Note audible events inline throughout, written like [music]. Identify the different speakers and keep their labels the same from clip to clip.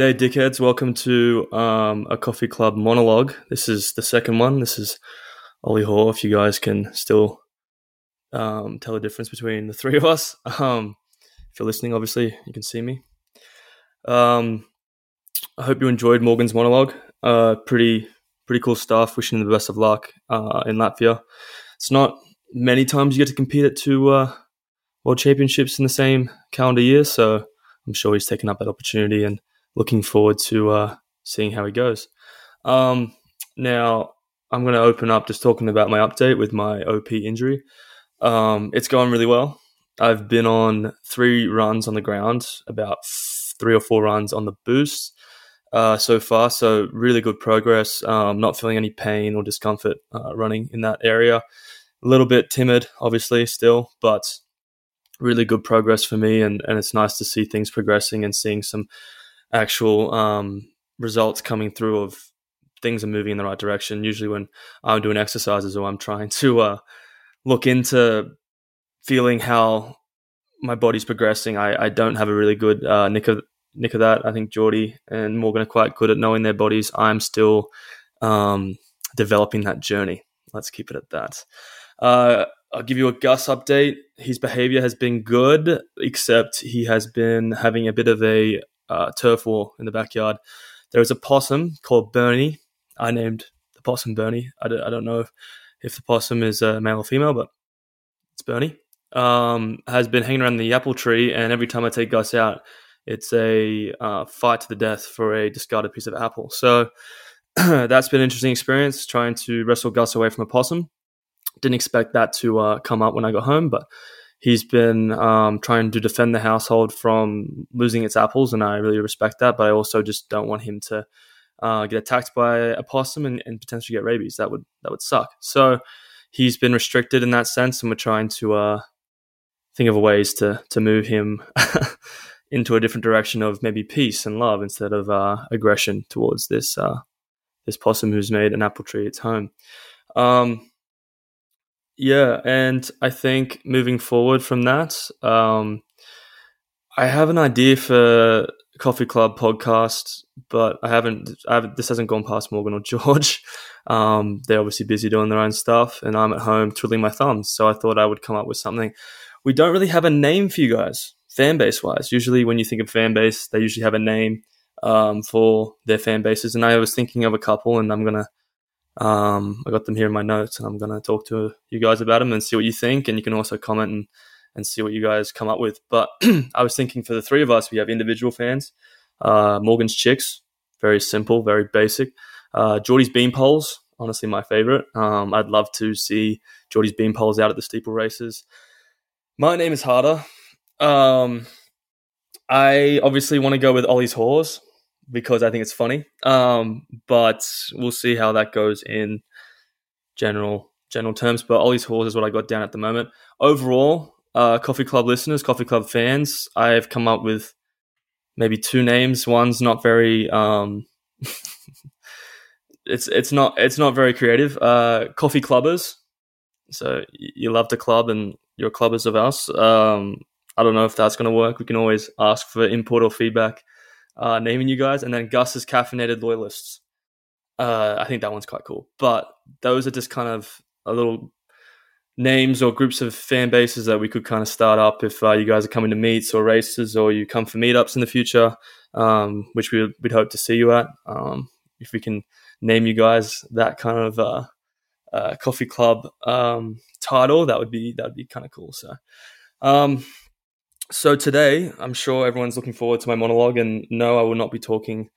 Speaker 1: G'day, dickheads. Welcome to um, a coffee club monologue. This is the second one. This is Olli Hoare. If you guys can still um, tell the difference between the three of us. Um, if you're listening, obviously, you can see me. Um, I hope you enjoyed Morgan's monologue. Uh, pretty, pretty cool stuff. Wishing him the best of luck uh, in Latvia. It's not many times you get to compete at two uh, world championships in the same calendar year, so I'm sure he's taken up that opportunity and looking forward to uh, seeing how he goes. Um, now, I'm going to open up just talking about my update with my OP injury. Um, it's going really well. I've been on three runs on the ground, about three or four runs on the boost uh, so far. So, really good progress. Um, not feeling any pain or discomfort uh, running in that area. A little bit timid, obviously, still, but really good progress for me. And, and it's nice to see things progressing and seeing some actual um, results coming through of things are moving in the right direction. Usually, when I'm doing exercises or I'm trying to uh, look into feeling how my body's progressing, I, I don't have a really good uh, nick of nick of that. I think Geordie and Morgan are quite good at knowing their bodies. I'm still um, developing that journey. Let's keep it at that. Uh, I'll give you a Gus update. His behavior has been good, except he has been having a bit of a uh, turf war in the backyard. There is a possum called Bernie. I named the possum Bernie. I don't, I don't know if, if the possum is a male or female, but it's Bernie. Um, has been hanging around the apple tree, and every time I take Gus out, it's a uh, fight to the death for a discarded piece of apple. So [clears throat] that's been an interesting experience trying to wrestle Gus away from a possum. Didn't expect that to uh, come up when I got home, but he's been um, trying to defend the household from losing its apples, and I really respect that. But I also just don't want him to uh, get attacked by a possum and, and, potentially get rabies. That would that would suck. So he's been restricted in that sense, and we're trying to uh, think of ways to to move him [laughs] into a different direction of maybe peace and love instead of uh, aggression towards this uh, this possum who's made an apple tree its home. Um, yeah, and I think moving forward from that, um, I have an idea for Coffee Club podcast, but I haven't. I haven't this hasn't gone past Morgan or [laughs] George. Um, they're obviously busy doing their own stuff, and I'm at home twiddling my thumbs. So I thought I would come up with something. We don't really have a name for you guys, fan base wise. Usually, when you think of fan base, they usually have a name um, for their fan bases, and I was thinking of a couple, and I'm gonna um, I got them here in my notes, and I'm going to talk to you guys about them and see what you think. And you can also comment and, and see what you guys come up with. But [clears throat] I was thinking for the three of us, we have individual fans. Uh, Morgan's Chicks, very simple, very basic. Uh, Geordie's Beanpoles, honestly my favorite. Um, I'd love to see Geordie's Beanpoles out at the steeple races. My name is Harder. Um, I obviously want to go with Ollie's Horse because I think it's funny. Um, but we'll see how that goes in general general terms. But Ollie's Halls is what I got down at the moment. Overall, uh, Coffee Club listeners, Coffee Club fans, I've come up with maybe two names. One's not very. Um, [laughs] it's it's not it's not very creative. Uh, coffee clubbers. So you love the club and you're clubbers of us. Um, I don't know if that's going to work. We can always ask for input or feedback uh, naming you guys, and then Gus's caffeinated loyalists. Uh, I think that one's quite cool. But those are just kind of a little names or groups of fan bases that we could kind of start up if uh, you guys are coming to meets or races or you come for meetups in the future, um, which we would, we'd hope to see you at. Um, if we can name you guys that kind of uh, uh, coffee club um, title, that would be that would be kind of cool. So, um, so today, I'm sure everyone's looking forward to my monologue, and no, I will not be talking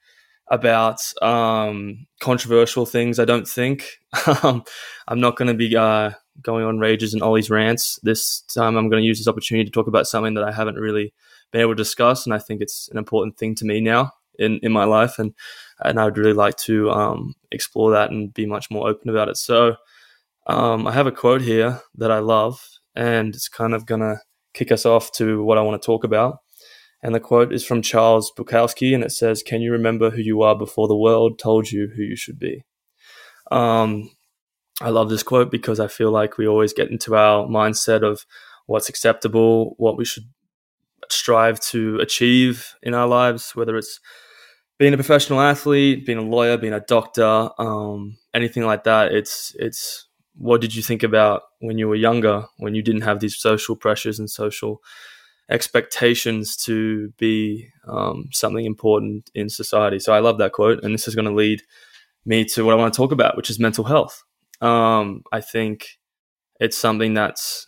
Speaker 1: about um, controversial things. I don't think [laughs] um, I'm not going to be uh, going on rages and Ollie's rants this time. I'm going to use this opportunity to talk about something that I haven't really been able to discuss, and I think it's an important thing to me now in, in my life, and and I would really like to um, explore that and be much more open about it. So um, I have a quote here that I love, and it's kind of gonna kick us off to what I want to talk about. And the quote is from Charles Bukowski, and it says, Can you remember who you are before the world told you who you should be? Um, I love this quote because I feel like we always get into our mindset of what's acceptable, what we should strive to achieve in our lives, whether it's being a professional athlete, being a lawyer, being a doctor, um, anything like that. It's it's what did you think about when you were younger, when you didn't have these social pressures and social expectations to be um, something important in society? So I love that quote, and this is going to lead me to what I want to talk about, which is mental health. Um, I think it's something that's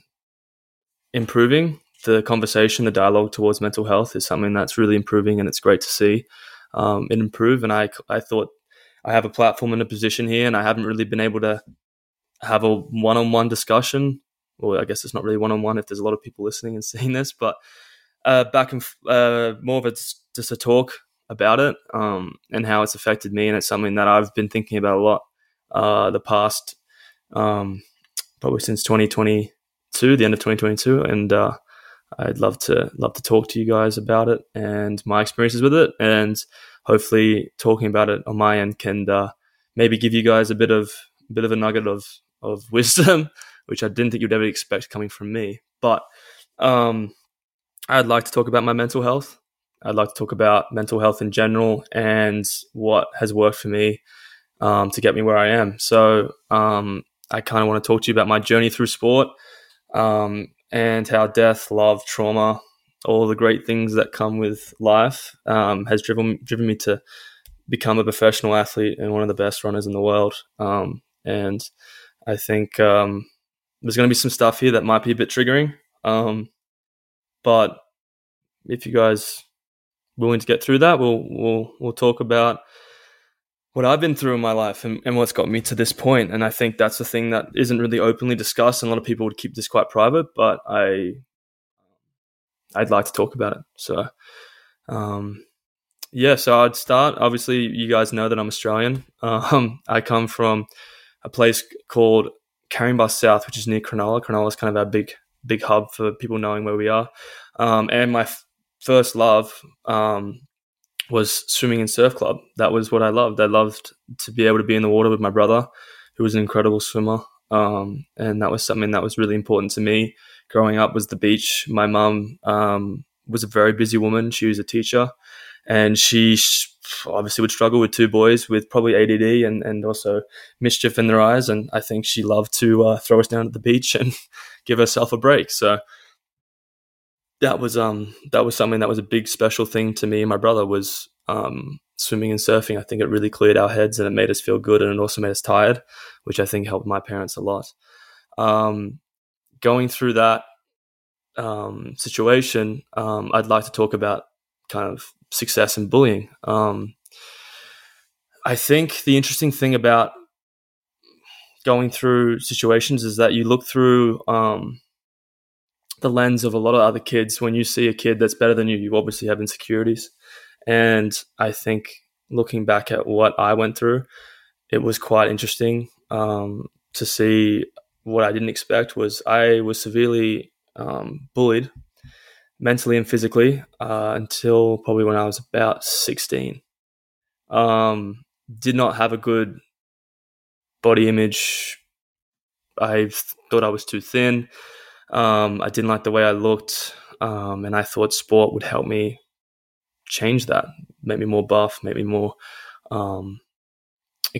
Speaker 1: improving. The conversation, the dialogue towards mental health is something that's really improving, and it's great to see um, it improve. And I, I thought I have a platform and a position here, and I haven't really been able to have a one-on-one discussion. Well, I guess it's not really one-on-one if there's a lot of people listening and [laughs] seeing this, but uh, back and uh, more of a just a talk about it um, and how it's affected me, and it's something that I've been thinking about a lot uh, the past um, probably since 2022, the end of 2022, and uh, I'd love to love to talk to you guys about it and my experiences with it, and hopefully talking about it on my end can uh, maybe give you guys a bit of a bit of a nugget of of wisdom, [laughs] which I didn't think you'd ever expect coming from me. But um, I'd like to talk about my mental health. I'd like to talk about mental health in general and what has worked for me um, to get me where I am. So um, I kind of want to talk to you about my journey through sport um, and how death, love, trauma, all the great things that come with life um, has driven driven me to become a professional athlete and one of the best runners in the world. Um, and I think um, there's going to be some stuff here that might be a bit triggering. Um, but if you guys willing to get through that, we'll we'll we'll talk about what I've been through in my life and, and, what's got me to this point. And I think that's the thing that isn't really openly discussed. And a lot of people would keep this quite private, but I, I'd like to talk about it. So, um, yeah, so I'd start. Obviously, you guys know that I'm Australian. [laughs] Um, I come from a place called Caringbah South, which is near Cronulla. Cronulla is kind of our big, big hub for people knowing where we are. Um, and my f- first love um, was swimming in surf club. That was what I loved. I loved to be able to be in the water with my brother, who was an incredible swimmer. Um, and that was something that was really important to me. Growing up was the beach. My mum um, was a very busy woman. She was a teacher, and she obviously would struggle with two boys with probably ADD and, and also mischief in their eyes. And I think she loved to uh, throw us down at the beach and [laughs] give herself a break. So that was um that was something that was a big special thing to me and my brother was um, swimming and surfing. I think it really cleared our heads and it made us feel good and it also made us tired, which I think helped my parents a lot. Um, going through that um, situation, um, I'd like to talk about kind of success and bullying. Um, I think the interesting thing about going through situations is that you look through um, the lens of a lot of other kids. When you see a kid that's better than you, you obviously have insecurities. And I think looking back at what I went through, it was quite interesting um, to see what I didn't expect was I was severely um, bullied mentally and physically uh, until probably when I was about 16. Um, did not have a good body image. I thought I was too thin. Um, I didn't like the way I looked, um, and I thought sport would help me change that, make me more buff, make me more um,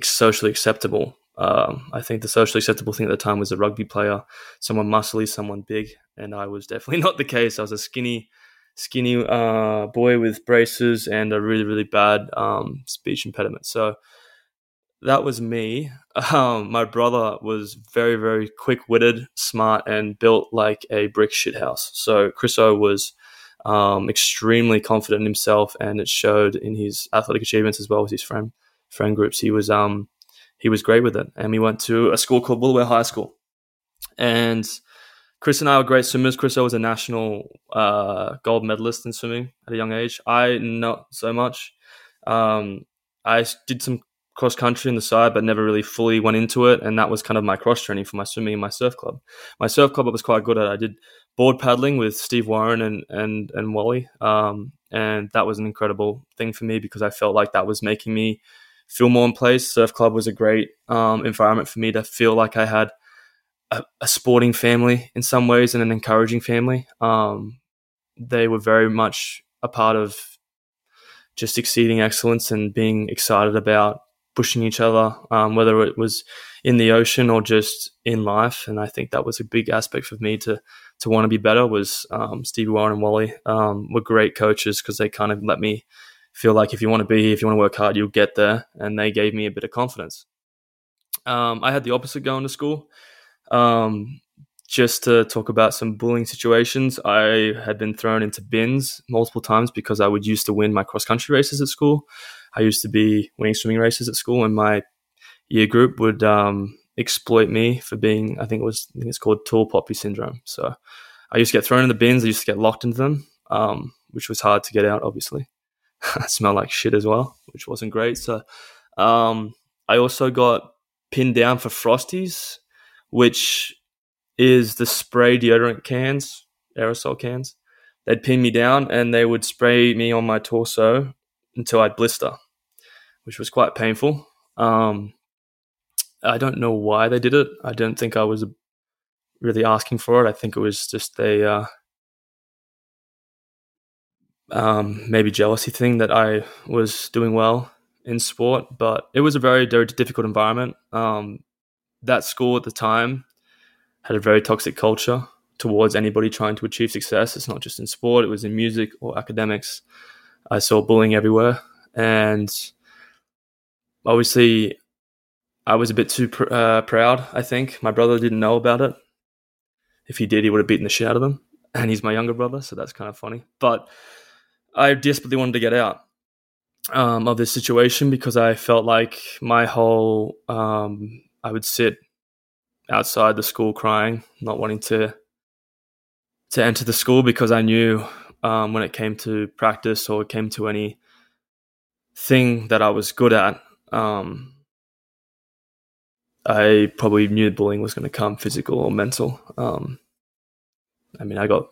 Speaker 1: socially acceptable. Um, I think the socially acceptable thing at the time was a rugby player, someone muscly, someone big, and I was definitely [laughs] not the case. I was a skinny, skinny uh, boy with braces and a really, really bad um, speech impediment. So that was me. [laughs] Um, my brother was very, very quick witted, smart, and built like a brick shithouse. So Chriso was um, extremely confident in himself, and it showed in his athletic achievements as well as his friend friend groups. He was um, he was great with it, and we went to a school called Woolooware High School, and Chris and I were great swimmers. Chris was a national uh, gold medalist in swimming at a young age. I not so much. Um, I did some cross country in the side, but never really fully went into it. And that was kind of my cross training for my swimming and my surf club. My surf club I was quite good at. I did board paddling with Steve Warren and and and Wally, um, and that was an incredible thing for me because I felt like that was making me feel more in place. Surf club was a great um, environment for me to feel like I had a, a, sporting family in some ways and an encouraging family. Um, they were very much a part of just exceeding excellence and being excited about pushing each other, um, whether it was in the ocean or just in life. And I think that was a big aspect for me to to want to be better. Was um, Stevie Warren and Wally um, were great coaches because they kind of let me feel like if you want to be, if you want to work hard, you'll get there. And they gave me a bit of confidence. Um, I had the opposite going to school. Um, just to talk about some bullying situations, I had been thrown into bins multiple times because I would used to win my cross country races at school. I used to be winning swimming races at school, and my year group would um, exploit me for being, I think it was, I think it's called tall poppy syndrome. So I used to get thrown in the bins. I used to get locked into them, um, which was hard to get out, obviously. [laughs] I smelled like shit as well, which wasn't great. So um, I also got pinned down for Frosties, which is the spray deodorant cans, aerosol cans. They'd pin me down and they would spray me on my torso until I'd blister, which was quite painful. Um, I don't know why they did it. I don't think I was really asking for it. I think it was just a uh, um, maybe jealousy thing that I was doing well in sport, but it was a very, very difficult environment. Um, that school at the time had a very toxic culture towards anybody trying to achieve success. It's not just in sport, it was in music or academics. I saw bullying everywhere. And obviously, I was a bit too pr- uh, proud, I think. My brother didn't know about it. If he did, he would have beaten the shit out of him. And he's my younger brother, so that's kind of funny. But I desperately wanted to get out um, of this situation because I felt like my whole um, I would sit outside the school crying, not wanting to to enter the school because I knew um, when it came to practice or it came to any thing that I was good at, um, I probably knew bullying was going to come, physical or mental. Um, I mean, I got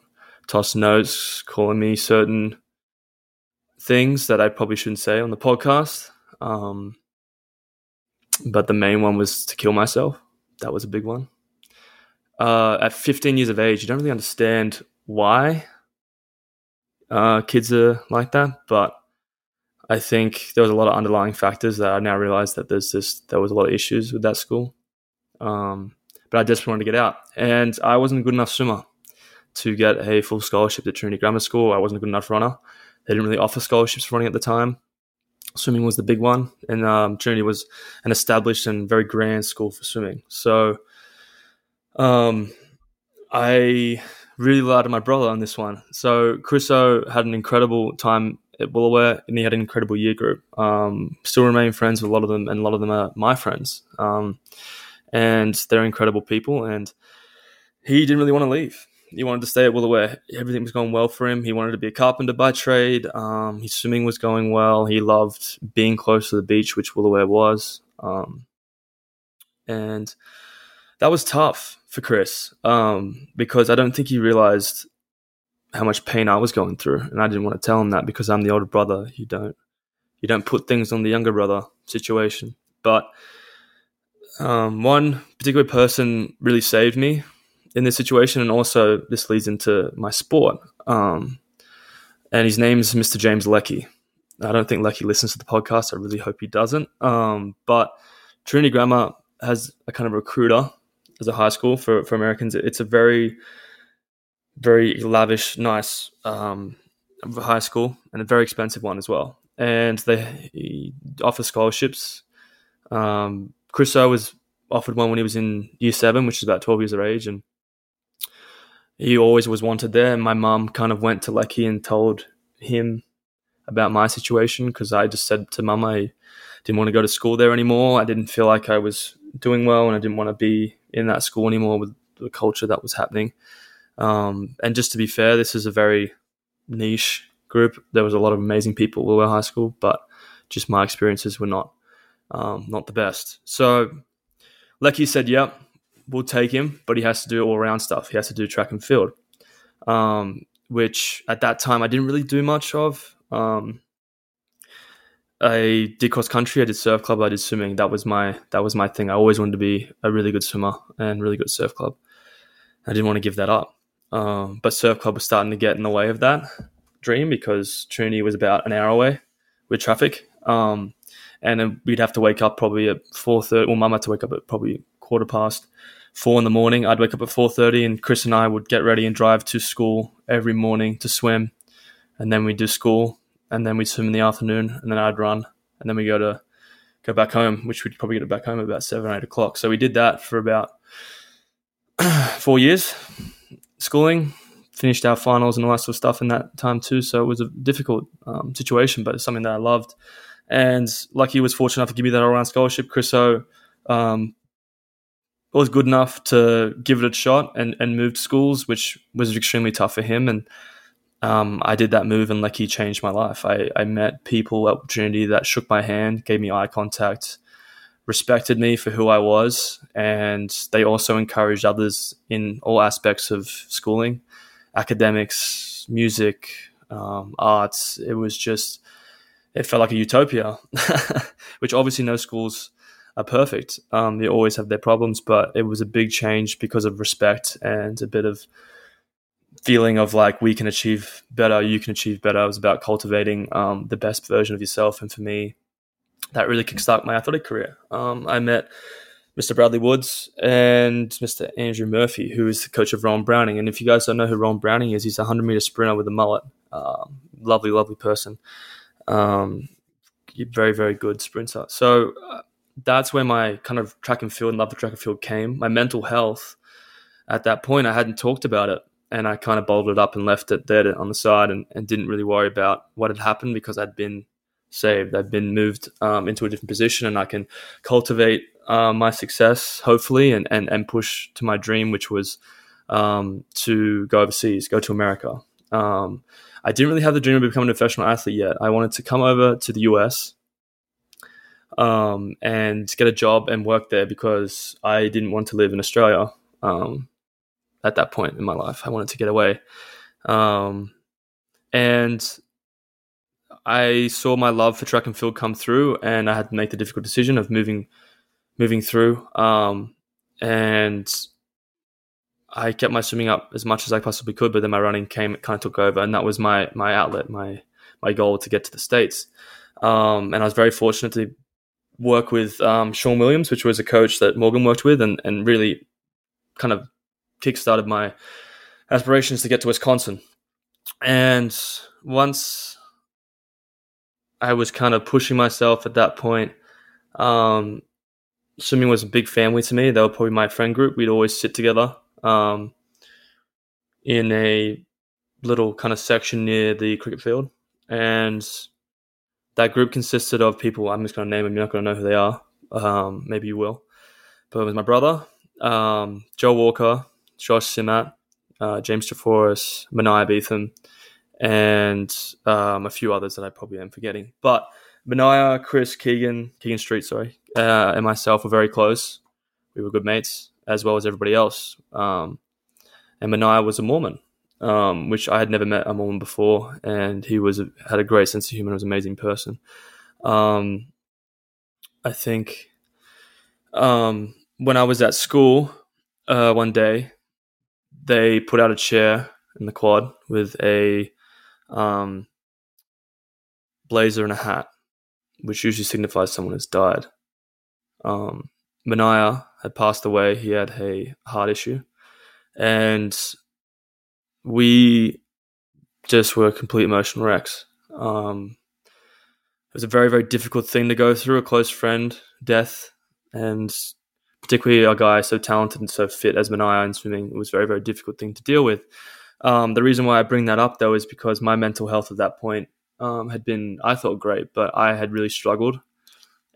Speaker 1: tossed notes calling me certain things that I probably shouldn't say on the podcast. Um, but the main one was to kill myself. That was a big one. Uh, at 15 years of age, you don't really understand why uh, kids are like that, but I think there was a lot of underlying factors that I now realize that there's just there was a lot of issues with that school. Um, but I just wanted to get out, and I wasn't a good enough swimmer to get a full scholarship to Trinity Grammar School. I wasn't a good enough runner. They didn't really offer scholarships for running at the time swimming was the big one, and um, Trinity was an established and very grand school for swimming. So, um, I really relied on my brother on this one. So Chriso had an incredible time at Woolooware, and he had an incredible year group. Um, still remain friends with a lot of them, and a lot of them are my friends. Um, and they're incredible people, and he didn't really want to leave he wanted to stay at Woolooware. Everything was going well for him. He wanted to be a carpenter by trade. Um, his swimming was going well. He loved being close to the beach, which Woolooware was. Um, and that was tough for Chris um, because I don't think he realized how much pain I was going through, and I didn't want to tell him that because I'm the older brother. You don't you don't put things on the younger brother situation. But um, one particular person really saved me in this situation, and also this leads into my sport. Um, and his name is Mr. James Leckie. I don't think Leckie listens to the podcast. I really hope he doesn't. Um, but Trinity Grammar has a kind of recruiter as a high school for, for Americans. It's a very, very lavish, nice um, high school and a very expensive one as well. And they offer scholarships. Um, Chris O was offered one when he was in year seven, which is about 12 years of age. And he always was wanted there. And my mum kind of went to Leckie and told him about my situation because I just said to mum I didn't want to go to school there anymore. I didn't feel like I was doing well and I didn't want to be in that school anymore with the culture that was happening. Um, and just to be fair, this is a very niche group. There was a lot of amazing people at Woolooware High School, but just my experiences were not um, not the best. So Leckie said, "Yep, we'll take him, but he has to do all around stuff. He has to do track and field, um, which at that time I didn't really do much of. Um, I did cross country, I did surf club, I did swimming. That was my that was my thing. I always wanted to be a really good swimmer and really good surf club. I didn't want to give that up, um, but surf club was starting to get in the way of that dream because Trinity was about an hour away, with traffic. Um, and then we'd have to wake up probably at four thirty. Well, mum had to wake up at probably quarter past four in the morning. I'd wake up at four thirty, and Chris and I would get ready and drive to school every morning to swim, and then we'd do school, and then we'd swim in the afternoon, and then I'd run, and then we go to go back home, which we'd probably get back home about seven eight o'clock. So we did that for about [clears throat] four years, schooling, finished our finals and all that sort of stuff in that time too. So it was a difficult um, situation, but it's something that I loved. And Leckie was fortunate enough to give me that all round scholarship. Chris O um, was good enough to give it a shot and, and move to schools, which was extremely tough for him. And um, I did that move and Leckie changed my life. I, I met people at Trinity that shook my hand, gave me eye contact, respected me for who I was, and they also encouraged others in all aspects of schooling, academics, music, um, arts. It was just, it felt like a utopia, [laughs] which obviously no schools are perfect. Um, they always have their problems, but it was a big change because of respect and a bit of feeling of like we can achieve better, you can achieve better. It was about cultivating um, the best version of yourself, and for me, that really kickstarted my athletic career. Um, I met Mr. Bradley Woods and Mr. Andrew Murphy, who is the coach of Rohan Browning. And if you guys don't know who Rohan Browning is, he's a 100 meter sprinter with a mullet. Um, lovely, lovely person. Um, very, very good sprinter. So uh, that's where my kind of track and field and love for track and field came. My mental health at that point, I hadn't talked about it and I kind of bottled it up and left it there on the side and, and didn't really worry about what had happened because I'd been saved. I'd been moved um, into a different position and I can cultivate uh, my success, hopefully, and, and, and push to my dream, which was um, to go overseas, go to America. Um, I didn't really have the dream of becoming a professional athlete yet. I wanted to come over to the US um, and get a job and work there because I didn't want to live in Australia. Um, at that point in my life. I wanted to get away. Um, and I saw my love for track and field come through, and I had to make the difficult decision of moving, moving through. Um, and I kept my swimming up as much as I possibly could, but then my running came, it kind of took over, and that was my my outlet, my my goal to get to the states. Um, and I was very fortunate to work with um, Sean Williams, which was a coach that Morgan worked with, and and really kind of kickstarted my aspirations to get to Wisconsin. And once I was kind of pushing myself at that point, um, swimming was a big family to me. They were probably my friend group. We'd always sit together um, in a little kind of section near the cricket field. And that group consisted of people, I'm just going to name them, you're not going to know who they are. Um, maybe you will. But it was my brother, um, Joe Walker, Josh Simat, uh, James Treforis, Mania Beetham, and um, a few others that I probably am forgetting. But Mania, Chris, Keegan, Keegan Street, sorry, uh, and myself were very close. We were good mates, as well as everybody else. Um, and Mania was a Mormon, um, which I had never met a Mormon before, and he was had a great sense of humor. Was an amazing person. Um, I think um, when I was at school uh, one day, they put out a chair in the quad with a um, blazer and a hat, which usually signifies someone has died. Um, had passed away. He had a heart issue. And we just were complete emotional wrecks. Um, it was a very, very difficult thing to go through a close friend death. And particularly a guy so talented and so fit as Mania in swimming, it was a very, very difficult thing to deal with. Um, the reason why I bring that up, though, is because my mental health at that point um, had been, I thought, great, but I had really struggled.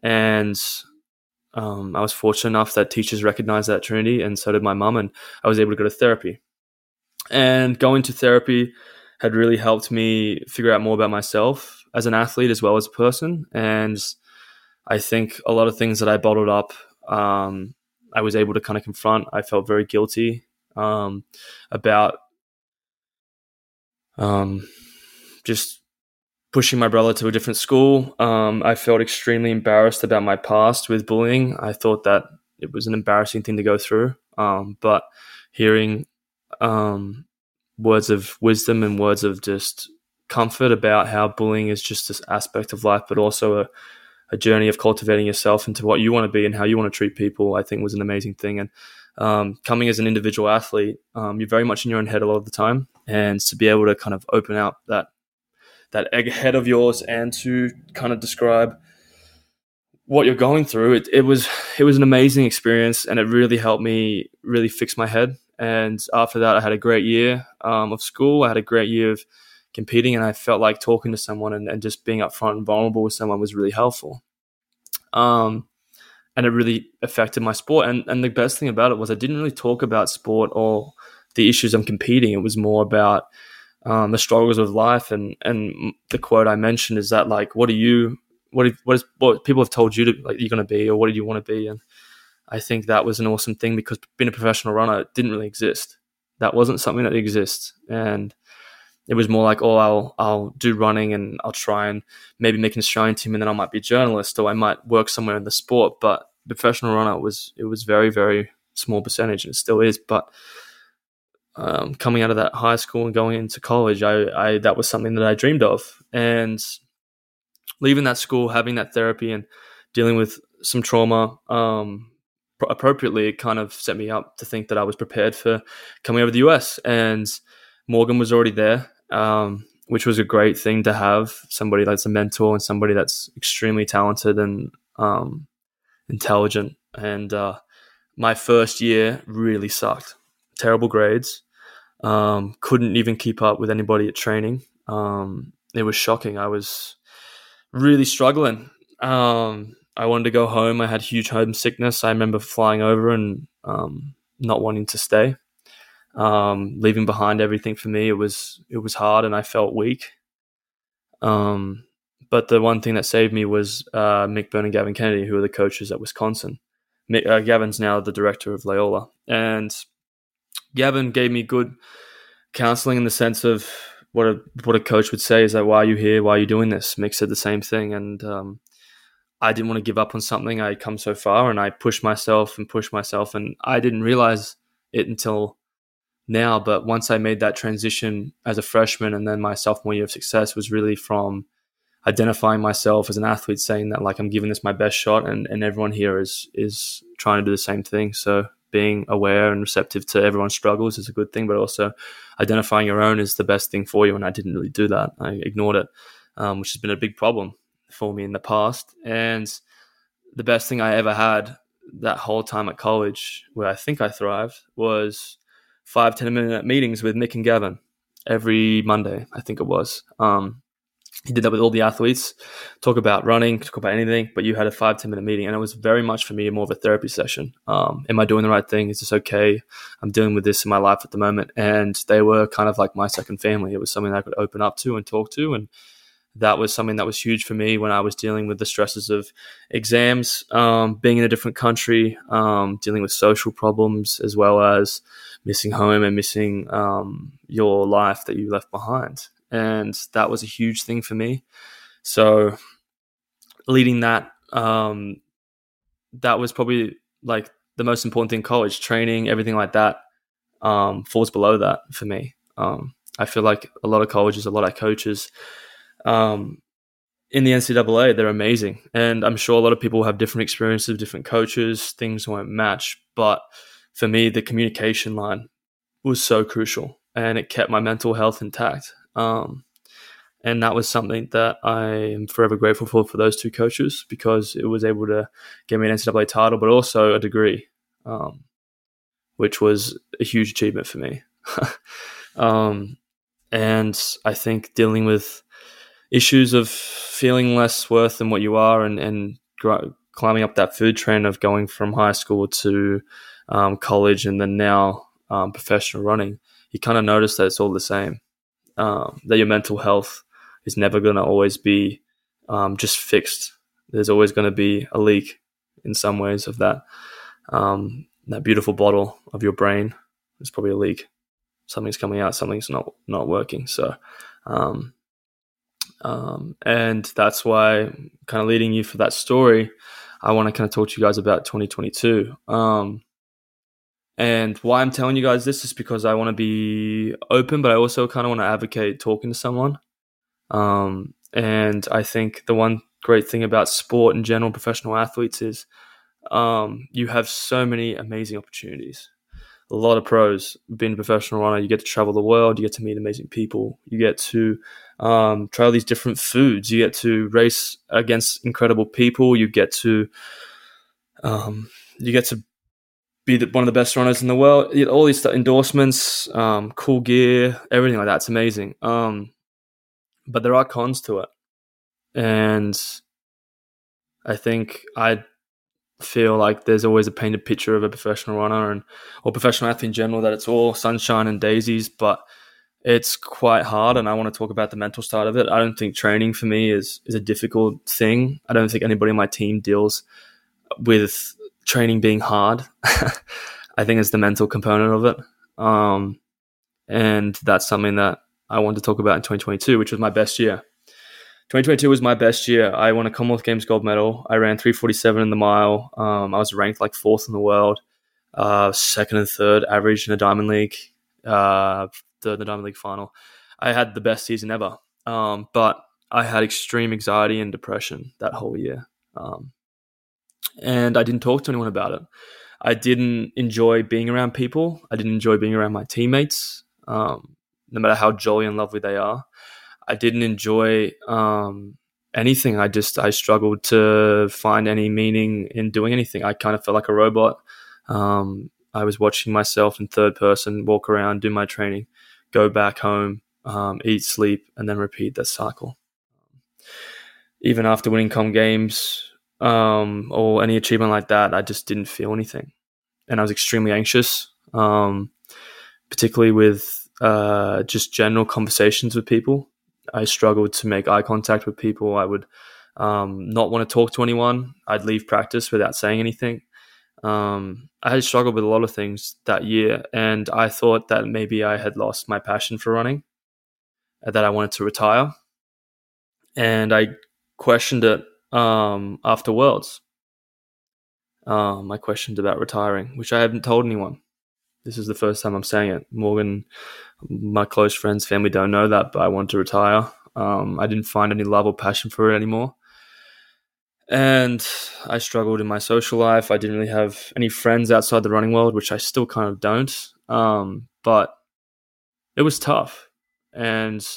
Speaker 1: And um, I was fortunate enough that teachers recognized that Trinity, and so did my mum, and I was able to go to therapy. And going to therapy had really helped me figure out more about myself as an athlete as well as a person. And I think a lot of things that I bottled up um, I was able to kind of confront. I felt very guilty um, about um, just pushing my brother to a different school. Um, I felt extremely embarrassed about my past with bullying. I thought that it was an embarrassing thing to go through. Um, but hearing um, words of wisdom and words of just comfort about how bullying is just this aspect of life, but also a, a journey of cultivating yourself into what you want to be and how you want to treat people, I think was an amazing thing. And um, coming as an individual athlete, um, you're very much in your own head a lot of the time, and to be able to kind of open out that that egg head of yours and to kind of describe what you're going through, it, it was it was an amazing experience, and it really helped me really fix my head. And after that, I had a great year um, of school. I had a great year of competing, and I felt like talking to someone and, and just being upfront and vulnerable with someone was really helpful. Um, and it really affected my sport. And and the best thing about it was I didn't really talk about sport or the issues I'm competing. It was more about um, the struggles of life. And and the quote I mentioned is that like, what are you? What what is what people have told you to like you're going to be, or what do you want to be? And I think that was an awesome thing because being a professional runner didn't really exist. That wasn't something that exists, and it was more like, oh, I'll I'll do running and I'll try and maybe make an Australian team, and then I might be a journalist or I might work somewhere in the sport. But professional runner was it was very very small percentage, and it still is. But um, coming out of that high school and going into college, I, I that was something that I dreamed of, and leaving that school, having that therapy, and dealing with some trauma um, appropriately, it kind of set me up to think that I was prepared for coming over to the US. And Morgan was already there um, which was a great thing to have somebody that's a mentor and somebody that's extremely talented and um, intelligent. And uh, my first year really sucked. Terrible grades. Um, couldn't even keep up with anybody at training. Um, it was shocking. I was really struggling. Um, I wanted to go home. I had huge homesickness. I remember flying over and um, not wanting to stay um, leaving behind everything for me, it was it was hard and I felt weak. Um, but the one thing that saved me was uh, Mick Byrne and Gavin Kennedy, who are the coaches at Wisconsin. Mick, uh, Gavin's now the director of Loyola, and Gavin gave me good counseling in the sense of what a what a coach would say is that why are you here? Why are you doing this? Mick said the same thing, and um, I didn't want to give up on something. I had come so far, and I pushed myself and pushed myself, and I didn't realize it until now. But once I made that transition as a freshman and then my sophomore year of success was really from identifying myself as an athlete, saying that like I'm giving this my best shot and, and everyone here is is trying to do the same thing. So being aware and receptive to everyone's struggles is a good thing, but also identifying your own is the best thing for you. And I didn't really do that. I ignored it, um, which has been a big problem for me in the past. And the best thing I ever had that whole time at college, where I think I thrived, was five ten minute meetings with Mick and Gavin every Monday, I think it was. Um, he did that with all the athletes, talk about running, talk about anything, but you had a five ten minute meeting. And it was very much for me more of a therapy session. Um, am I doing the right thing? Is this okay? I'm dealing with this in my life at the moment. And they were kind of like my second family. It was something I could open up to and talk to. And that was something that was huge for me when I was dealing with the stresses of exams, um, being in a different country, um, dealing with social problems, as well as missing home and missing um, your life that you left behind. And that was a huge thing for me. So, leading that, um, that was probably like the most important thing college training, everything like that um, falls below that for me. Um, I feel like a lot of colleges, a lot of coaches, um, in the NCAA, they're amazing. And I'm sure a lot of people have different experiences, different coaches, things won't match. But for me, the communication line was so crucial and it kept my mental health intact. Um, and that was something that I am forever grateful for for those two coaches because it was able to get me an NCAA title, but also a degree, um, which was a huge achievement for me. [laughs] um, and I think dealing with issues of feeling less worth than what you are and, and climbing up that food train of going from high school to um, college and then now um, professional running, you kind of notice that it's all the same. Um, that your mental health is never going to always be um, just fixed. There's always going to be a leak in some ways of that. Um, that beautiful bottle of your brain is probably a leak. Something's coming out, something's not not working. So um, um, and that's why, kind of leading you for that story, I want to kind of talk to you guys about 2022. Um, and why I'm telling you guys this is because I want to be open, but I also kind of want to advocate talking to someone Um, and I think the one great thing about sport in general, professional athletes, is um, you have so many amazing opportunities. A lot of pros being a professional runner, you get to travel the world, you get to meet amazing people, you get to um, try all these different foods, you get to race against incredible people, you get to um, you get to be the, one of the best runners in the world. All these endorsements, um, cool gear, everything like that. It's amazing. Um, but there are cons to it, and I think I feel like there's always a painted picture of a professional runner and or professional athlete in general that it's all sunshine and daisies, but it's quite hard and I want to talk about the mental side of it. I don't think training for me is is a difficult thing. I don't think anybody on my team deals with training being hard. [laughs] I think it's the mental component of it. Um, and that's something that I wanted to talk about in 2022, which was my best year. 2022 was my best year. I won a Commonwealth Games gold medal. I ran 347 in the mile. Um, I was ranked like fourth in the world, uh, second and third average in the Diamond League, uh, the, the Diamond League final. I had the best season ever. Um, but I had extreme anxiety and depression that whole year. Um, and I didn't talk to anyone about it. I didn't enjoy being around people. I didn't enjoy being around my teammates, um, no matter how jolly and lovely they are. I didn't enjoy um, anything. I just I struggled to find any meaning in doing anything. I kind of felt like a robot. Um, I was watching myself in third person, walk around, do my training, go back home, um, eat, sleep, and then repeat that cycle. Even after winning com games, um, or any achievement like that, I just didn't feel anything, and I was extremely anxious, um, particularly with uh, just general conversations with people. I struggled to make eye contact with people. I would um, not want to talk to anyone. I'd leave practice without saying anything. Um, I had struggled with a lot of things that year, and I thought that maybe I had lost my passion for running, that I wanted to retire, and I questioned it um, after Worlds. Um, I questioned about retiring, which I haven't told anyone. This is the first time I'm saying it. Morgan, my close friends, family don't know that, but I want to retire. Um, I didn't find any love or passion for it anymore. And I struggled in my social life. I didn't really have any friends outside the running world, which I still kind of don't. Um, but it was tough. And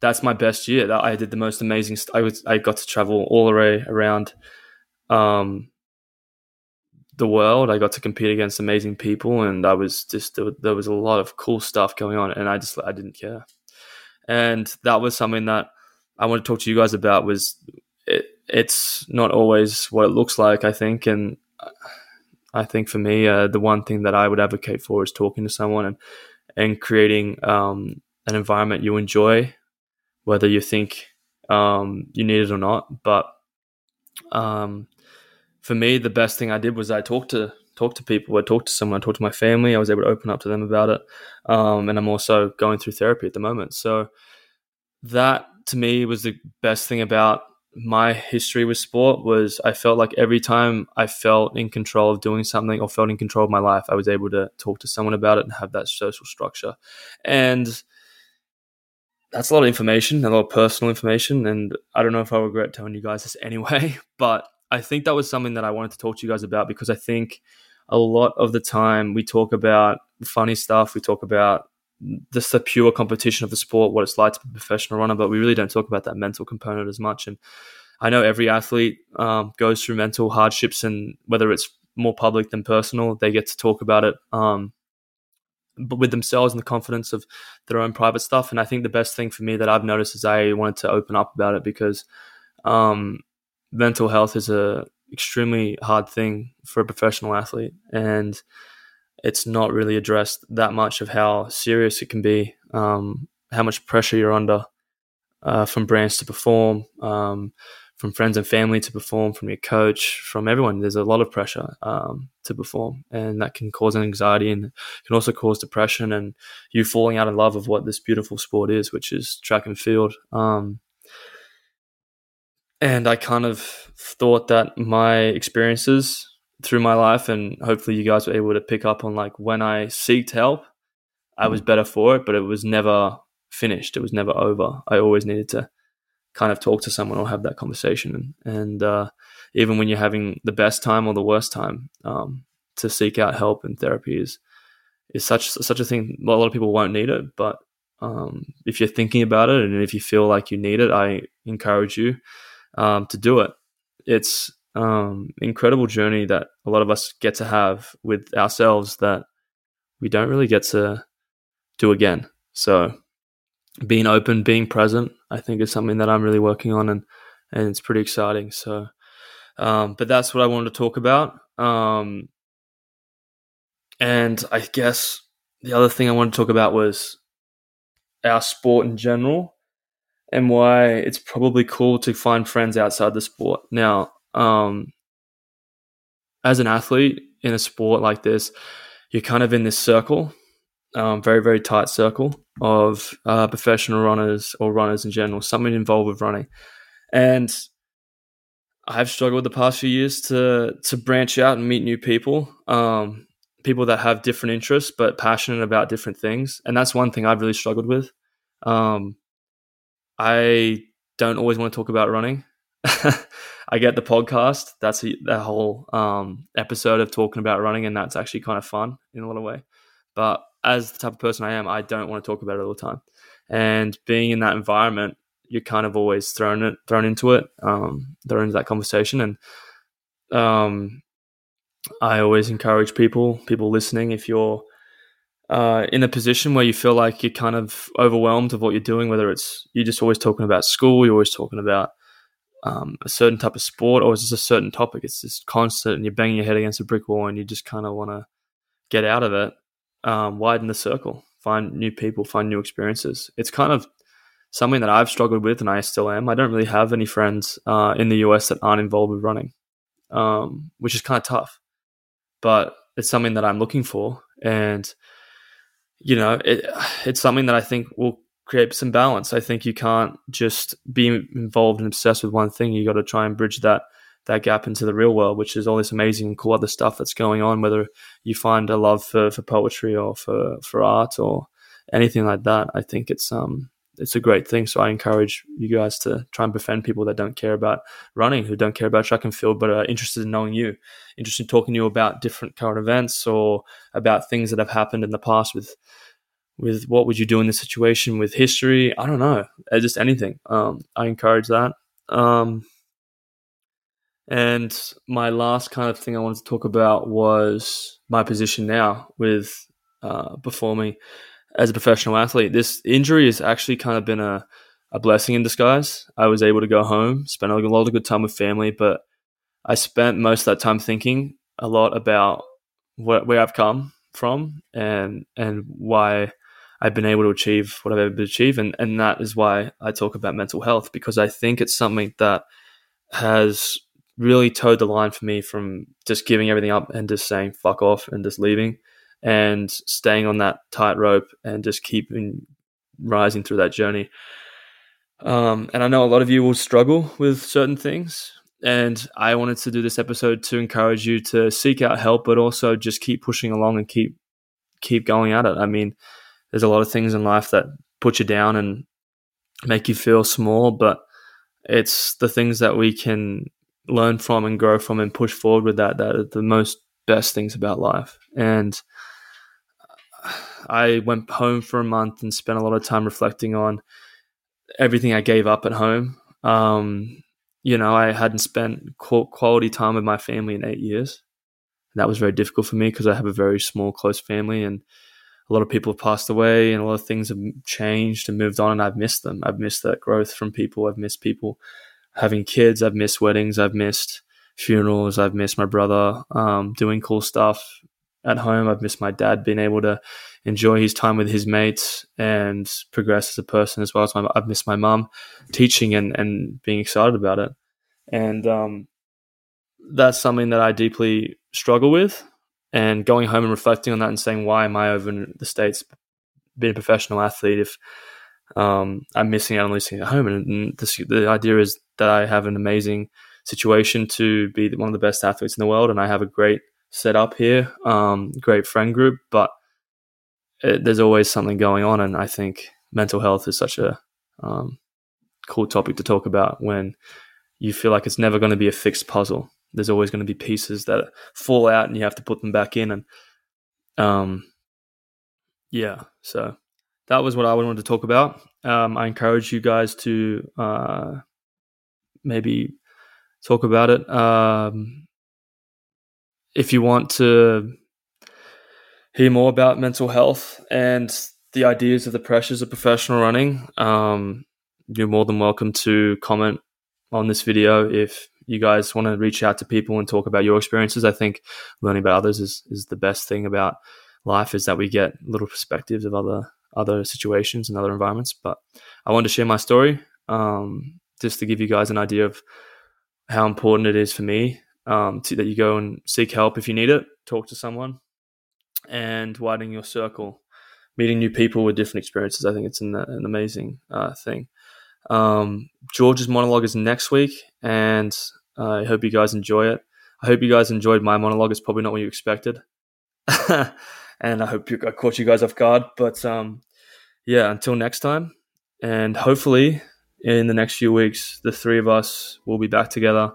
Speaker 1: that's my best year. That I did the most amazing. I was I got to travel all the way around um, the world. I got to compete against amazing people, and I was just there, was a lot of cool stuff going on, and I just I didn't care. And that was something that I want to talk to you guys about. Was it, it's not always what it looks like. I think, and I think for me, uh, the one thing that I would advocate for is talking to someone and and creating um, an environment you enjoy whether you think um, you need it or not. But um, for me, the best thing I did was I talked to talked to people. I talked to someone. I talked to my family. I was able to open up to them about it. Um, and I'm also going through therapy at the moment. So that to me was the best thing about my history with sport was I felt like every time I felt in control of doing something or felt in control of my life, I was able to talk to someone about it and have that social structure. And that's a lot of information, a lot of personal information, and I don't know if I regret telling you guys this [laughs] anyway, but I think that was something that I wanted to talk to you guys about because I think a lot of the time we talk about funny stuff, we talk about just the pure competition of the sport, what it's like to be a professional runner, but we really don't talk about that mental component as much. And I know every athlete um, goes through mental hardships, and whether it's more public than personal, they get to talk about it. Um, but with themselves and the confidence of their own private stuff. And I think the best thing for me that I've noticed is I wanted to open up about it because um, mental health is a extremely hard thing for a professional athlete, and it's not really addressed that much of how serious it can be, um, how much pressure you're under uh, from brands to perform. Um, from friends and family to perform, from your coach, from everyone. There's a lot of pressure um, to perform, and that can cause anxiety and can also cause depression and you falling out of love of what this beautiful sport is, which is track and field. Um, and I kind of thought that my experiences through my life, and hopefully you guys were able to pick up on like when I seeked help, I was better for it, but it was never finished. It was never over. I always needed to kind of talk to someone or have that conversation. And, and uh, even when you're having the best time or the worst time, um, to seek out help and therapy is is such such a thing. A lot of people won't need it, but um, if you're thinking about it and if you feel like you need it, I encourage you um, to do it. It's um, incredible journey that a lot of us get to have with ourselves that we don't really get to do again. So being open, being present, I think is something that I'm really working on and, and it's pretty exciting. So, um, but that's what I wanted to talk about. Um, and I guess the other thing I wanted to talk about was our sport in general and why it's probably cool to find friends outside the sport. Now, um, as an athlete in a sport like this, you're kind of in this circle, um, very, very tight circle of uh, professional runners or runners in general, something involved with running. And I've struggled the past few years to to branch out and meet new people, um, people that have different interests but passionate about different things. And that's one thing I've really struggled with. Um, I don't always want to talk about running. [laughs] I get the podcast. That's that whole um, episode of talking about running, and that's actually kind of fun in a lot of way. But as the type of person I am, I don't want to talk about it all the time. And being in that environment, you're kind of always thrown it thrown into it, um, thrown into that conversation. And um, I always encourage people, people listening, if you're uh, in a position where you feel like you're kind of overwhelmed of what you're doing, whether it's you're just always talking about school, you're always talking about um, a certain type of sport, or it's just a certain topic. It's just constant, and you're banging your head against a brick wall, and you just kind of want to get out of it. Um, widen the circle, find new people, find new experiences. It's kind of something that I've struggled with, and I still am. I don't really have any friends uh, in the US that aren't involved with running, um, which is kind of tough. But it's something that I'm looking for, and you know, it, it's something that I think will create some balance. I think you can't just be involved and obsessed with one thing. You got to try and bridge that that gap into the real world, which is all this amazing cool other stuff that's going on. Whether you find a love for, for poetry or for, for art or anything like that, I think it's um it's a great thing. So I encourage you guys to try and befriend people that don't care about running, who don't care about track and field, but are interested in knowing you, interested in talking to you about different current events or about things that have happened in the past with with what would you do in this situation with history. I don't know, uh, just anything. Um, I encourage that. Um, and my last kind of thing I wanted to talk about was my position now with uh, performing as a professional athlete. This injury has actually kind of been a, a blessing in disguise. I was able to go home, spend a lot of good time with family, but I spent most of that time thinking a lot about what, where I've come from and and why I've been able to achieve what I've able to achieve, and and that is why I talk about mental health because I think it's something that has really towed the line for me from just giving everything up and just saying fuck off and just leaving and staying on that tightrope and just keeping rising through that journey. Um, and I know a lot of you will struggle with certain things. And I wanted to do this episode to encourage you to seek out help, but also just keep pushing along and keep keep going at it. I mean, there's a lot of things in life that put you down and make you feel small, but it's the things that we can learn from and grow from and push forward with that that are the most best things about life. And I went home for a month and spent a lot of time reflecting on everything I gave up at home. Um, you know, I hadn't spent quality time with my family in eight years. And that was very difficult for me because I have a very small, close family and a lot of people have passed away and a lot of things have changed and moved on and I've missed them. I've missed that growth from people. I've missed people having kids. I've missed weddings. I've missed funerals. I've missed my brother um, doing cool stuff at home. I've missed my dad being able to enjoy his time with his mates and progress as a person as well as my, I've missed my mum teaching and, and being excited about it. And um, that's something that I deeply struggle with and going home and reflecting on that and saying, why am I over in the States being a professional athlete if um, I'm missing out on losing at home? And, and this, the idea is that I have an amazing situation to be one of the best athletes in the world, and I have a great setup here, um, great friend group, but it, there's always something going on, and I think mental health is such a um, cool topic to talk about when you feel like it's never going to be a fixed puzzle. There's always going to be pieces that fall out and you have to put them back in. And um, yeah, so that was what I wanted to talk about. Um, I encourage you guys to uh, maybe talk about it. Um, if you want to hear more about mental health and the ideas of the pressures of professional running, um, you're more than welcome to comment on this video if you guys want to reach out to people and talk about your experiences. I think learning about others is, is the best thing about life is that we get little perspectives of other other situations and other environments. But I wanted to share my story um, just to give you guys an idea of how important it is for me um, to, that you go and seek help if you need it, talk to someone, and widening your circle, meeting new people with different experiences. I think it's an, an amazing uh, thing. Um, George's monologue is next week, and I hope you guys enjoy it. I hope you guys enjoyed my monologue. It's probably not what you expected, [laughs] and I hope you, I caught you guys off guard. But um, yeah, until next time, and hopefully in the next few weeks, the three of us will be back together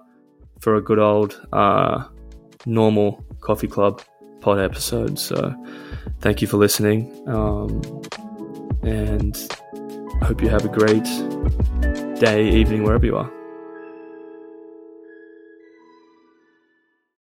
Speaker 1: for a good old uh, normal coffee club pod episode. So thank you for listening, um, and I hope you have a great day, evening, wherever you are.